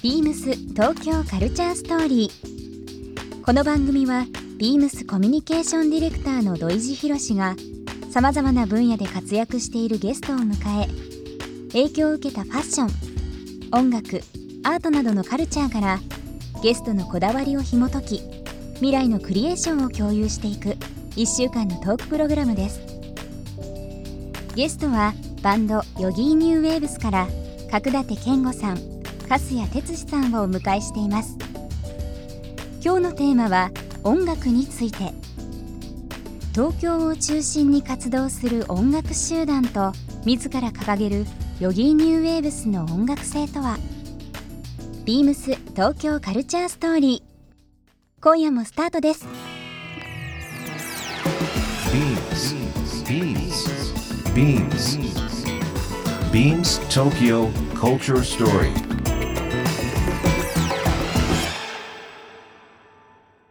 ビームス東京カルチャーストーリー。この番組はビームスコミュニケーションディレクターの土井博志がさまざまな分野で活躍しているゲストを迎え、影響を受けたファッション、音楽、アートなどのカルチャーからゲストのこだわりを紐解き、未来のクリエーションを共有していく1週間のトークプログラムです。ゲストはバンドヨギーニューウェーブスから角舘健吾さん粕谷哲司さんをお迎えしています今日のテーマは音楽について東京を中心に活動する音楽集団と自ら掲げるヨギーニューウェーブスの音楽性とはビームス東京カルチャーストーリー今夜もスタートです Beams. Beams. Beams Tokyo Culture Story.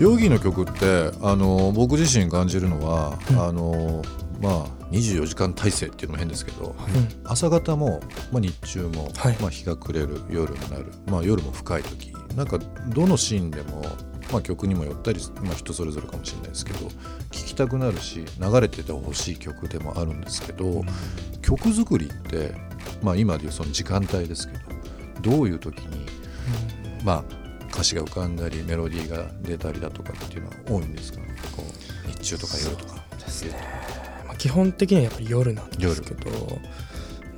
ヨギの曲ってあの僕自身感じるのは、あのまあ24時間体制っていうのも変ですけど、朝方も、まあ、日中も、はい。まあ、日が暮れる夜になる、まあ、夜も深い時なんかどのシーンでも、まあ、曲にもよったり、まあ、人それぞれかもしれないですけど聴きたくなるし流れててほしい曲でもあるんですけど、曲作りって、まあ、今でいうその時間帯ですけどどういう時に、まあ歌詞が浮かんだりメロディーが出たりだとかっていうのは多いんですかこう日中とか夜とか。ですね、まあ、基本的にはやっぱり夜なんですけど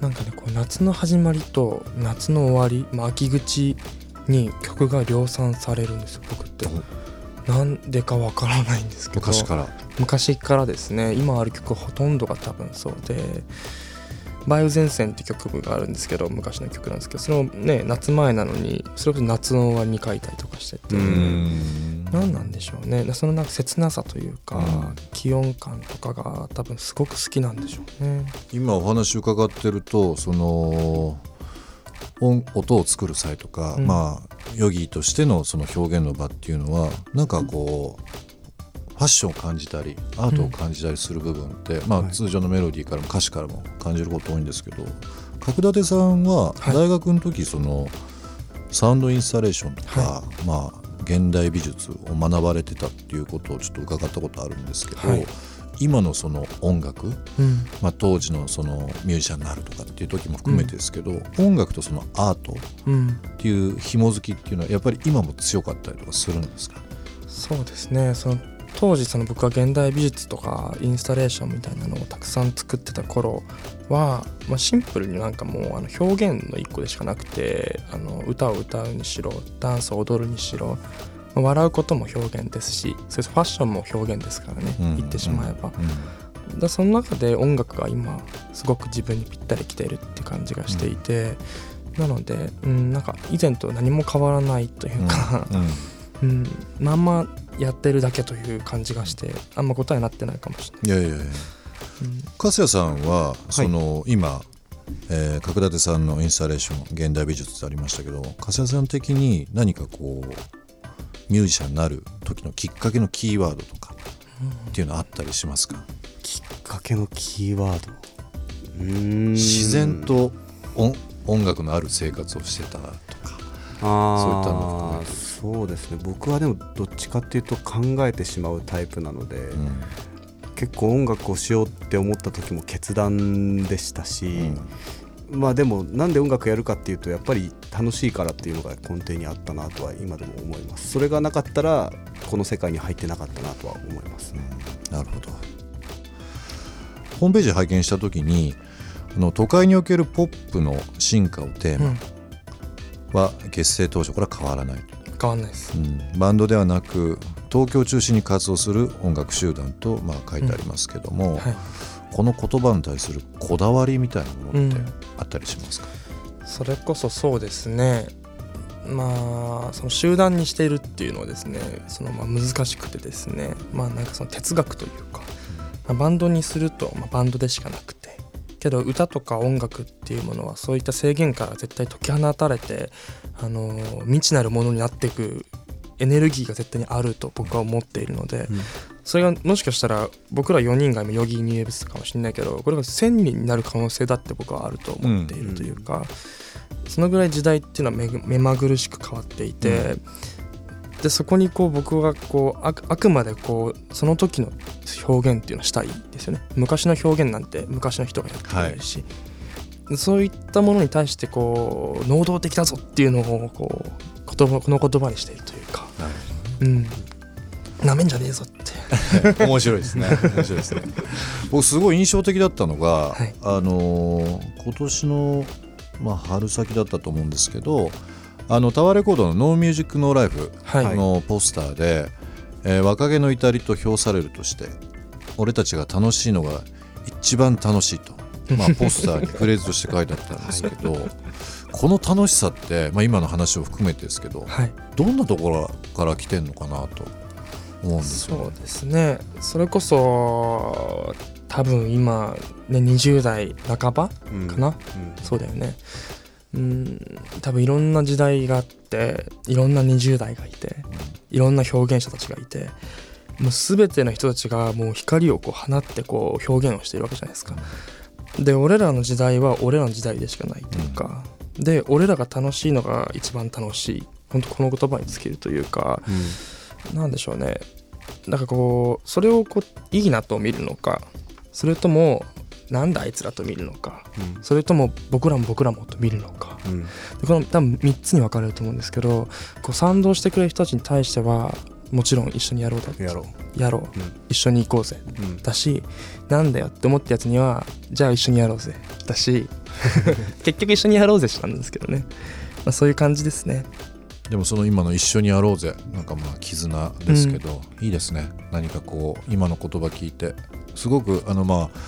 なんかねこう夏の始まりと夏の終わり、まあ、秋口に曲が量産されるんですよ僕って。なんでかわからないんですけど昔から昔からですね今ある曲ほとんどが多分そうで「梅雨前線」って曲があるんですけど昔の曲なんですけどそのね夏前なのにそれこそ夏の終わりに書いたりとかしててうん。何なんでしょうね。そのなんか切なさというか、うん気温感とかが多分すごく好きなんでしょうね。今お話伺ってるとその音音を作る際とか、うん。まあヨギとしてのその表現の場っていうのはなんかこう、ファッションを感じたりアートを感じたりする部分って、まあ、はい。通常のメロディーからも歌詞からも感じること多いんですけど角館さんははい。大学の時その、サウンドインスタレーションとか、まあ現代美術を学ばれてたっていうことをちょっと伺ったことあるんですけど、はい。今のその音楽、うん。まあ、当時のそのミュージシャンになるとかっていう時も含めてですけど、音楽とそのアートっうん。ていう紐づきっていうのはやっぱり今も強かったりとかするんですか？そうですね。その当時その僕は現代美術とかインスタレーションみたいなのをたくさん作ってた頃は、まあ、シンプルになんかもうあの表現の一個でしかなくてあの歌を歌うにしろダンスを踊るにしろ、まあ笑うことも表現ですしそれファッションも表現ですからね、うん。言ってしまえば、うん。だその中で音楽が今すごく自分にぴったりきているって感じがしていて、なので、うん、なんか以前と何も変わらないというか、うん。うん、まん。まやってるだけという感じがしてあんま答えになってないかもしれない。いやいやいや。うん。粕谷さんはその、今、えー角館さんのインスタレーション現代美術ってありましたけど粕谷さん的に何かこうミュージシャンになる時のきっかけのキーワードとかっていうのはあったりしますか、きっかけのキーワード？自然と音音楽のある生活をしてたとかあそういったのそうですね。僕はでもどっちかっていうと考えてしまうタイプなので、うん。結構音楽をしようって思った時も決断でしたし、まあでもなんで音楽やるかっていうとやっぱり楽しいからっていうのが根底にあったなとは今でも思います。それがなかったらこの世界に入ってなかったなとは思いますね。なるほど。ホームページ拝見した時にあの都会におけるポップの進化をテーマうん。は結成当初から変わらない、変わんないです。うん。バンドではなく東京を中心に活動する音楽集団と、まあ、書いてありますけども、はい。この言葉に対するこだわりみたいなものってうん。あったりしますか、それこそそうですね。まあその集団にしているっていうのはですねそのまあ難しくてですね。まあなんかその哲学というか、まあバンドにすると、まあ、バンドでしかなくてけど歌とか音楽っていうものはそういった制限から絶対解き放たれてあの未知なるものになっていくエネルギーが絶対にあると僕は思っているので、うん。それがもしかしたら僕ら4人が今ヨギーニューエブスかもしれないけどこれが1000人になる可能性だって僕はあると思っているというか、そのぐらい時代っていうのは目まぐるしく変わっていて、でそこにこう僕がこうあくあくまでこうその時の表現っていうのをしたいですよね。昔の表現なんて昔の人がやってくれるし、そういったものに対してこう能動的だぞっていうのをこう言葉この言葉にしているというか、なるうん、なめんじゃねえぞって。面白いですね。面白いですね。僕すごい印象的だったのが、はい。あのー今年の、まあ、春先だったと思うんですけどあのタワーレコードの「ノーミュージックノーライフはい。のポスターで、えー若気の至りと評されるとして俺たちが楽しいのが一番楽しいと、まあ、ポスターにフレーズとして書いてあったんですけど、この楽しさって、まあ、今の話を含めてですけどはい。どんなところから来てんのかなと思うんですよね。そうですね。それこそ多分今ね20代半ばうん。かな、うん。そうだよねうん多分いろんな時代があっていろんな20代がいていろんな表現者たちがいてもう全ての人たちがもう光をこう放ってこう表現をしているわけじゃないですか。で俺らの時代は俺らの時代でしかないというか、で俺らが楽しいのが一番楽しい本当この言葉に尽きるというか、なんでしょうねなんかこうそれをこういいなと見るのかそれともなんだあいつらと見るのか。うん。それとも僕らも僕らもと見るのか。うん。でこの多分3つに分かれると思うんですけどこう賛同してくれる人たちに対してはもちろん一緒にやろうだやろやろう、うん。一緒に行こうぜ。う、うん。だしなんだよって思ったやつにはじゃあ一緒にやろうぜ。だし 結局一緒にやろうぜなんですけどね、まあ、そういう感じですね。でもその今の「一緒にやろうぜ」なんかまあ絆ですけど、いいですね。何かこう今の言葉聞いて。すごくあのまあ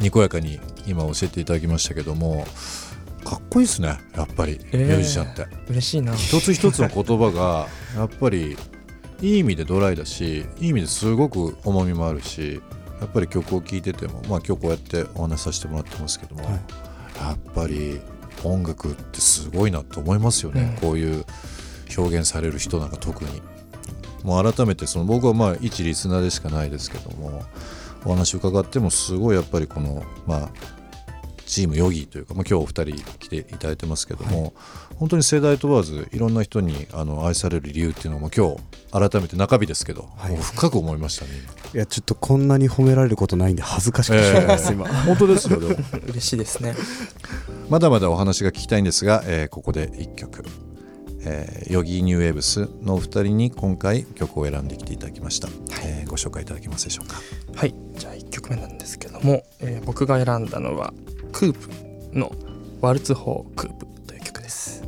にこやかに今教えていただきましたけどもかっこいいですねやっぱりミえーュージシャンって、嬉しいな。一つ一つの言葉がやっぱりいい意味でドライだしいい意味ですごく重みもあるしやっぱり曲を聴いててもまあ今日こうやってお話しさせてもらってますけども、はい。やっぱり音楽ってすごいなと思いますよね、うん。こういう表現される人なんか特にもう改めてその僕はまあ一リスナーでしかないですけどもお話伺ってもすごいやっぱりこのまあチームヨギというか、まあ、今日お二人来ていただいてますけども、本当に世代問わずいろんな人にあの愛される理由っていうのも今日改めて中日ですけど、はい。深く思いましたね。いやちょっとこんなに褒められることないんで恥ずかしくてしょうがないです、今今。本当ですよでも。嬉しいですね。まだまだお話が聞きたいんですが、えーここで1曲、えーヨギーニューウェーブスのお二人に今回曲を選んできていただきました、えーご紹介いただけますでしょうか。はいじゃあ1曲目なんですけども、えー僕が選んだのはクープの「ワルツ法クープ」という曲です。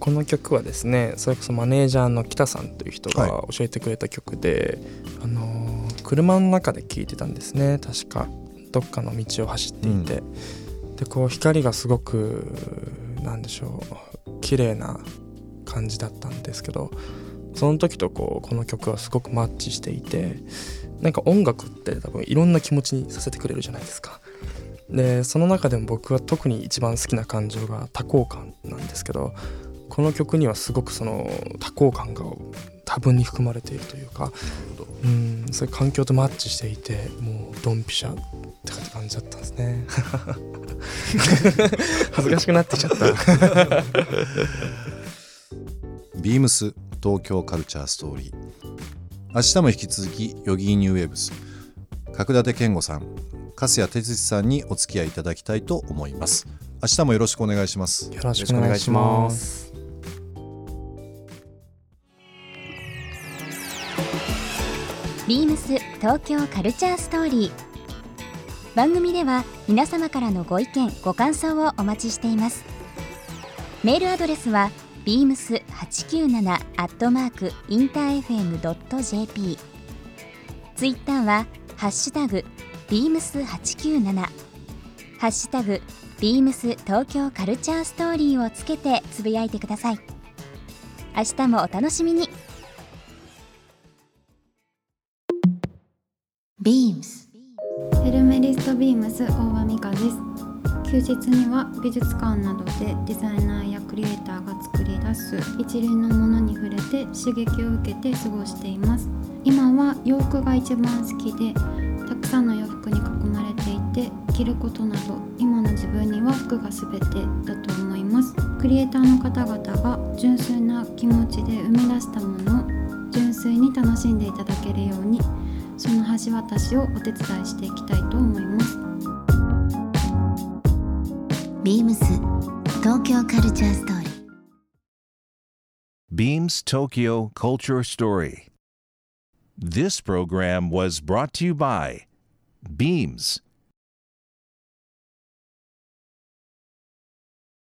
この曲はですねそれこそマネージャーの北さんという人がは教えてくれた曲で、あのー車の中で聴いてたんですね。確かどっかの道を走っていて、でこう光がすごくなんでしょう綺麗な感じだったんですけどその時とこうこの曲はすごくマッチしていてなんか音楽って多分いろんな気持ちにさせてくれるじゃないですか。でその中でも僕は特に一番好きな感情が多幸感なんですけどこの曲にはすごくその多幸感が多分に含まれているというかうんそういう環境とマッチしていてもうドンピシャって感じだったんですね。恥ずかしくなってきちゃった。ビームス東京カルチャーストーリー明日も引き続きヨギーニューウェーブス。角舘健吾さん粕谷哲司さんにお付き合いいただきたいと思います。明明日もよろしくお願いします。よろしくお願いします。ビームス東京カルチャーストーリー。番組では皆様からのご意見ご感想をお待ちしています。メールアドレスは beams897 アットマークインター FM.jp ツイッターはハッシュタグ beams897 ハッシュタグビームス東京カルチャーストーリーをつけてつぶやいてください。明日もお楽しみに。BEAMS ヘルメリストビームス大場美香です休日には美術館などでデザイナーやクリエイターが作り出す一連のものに触れて刺激を受けて過ごしています。今は洋服が一番好きでたくさんの洋服に囲まれていて着ることなど今の自分には服が全てだと思います。クリエイターの方々が純粋な気持ちで生み出したものを純粋に楽しんでいただけるようにその橋渡しをお手伝いしていきたいと思います。BEAMS 東京カルチャーストーリー Beams Tokyo Culture Story. This program was brought to you by Beams.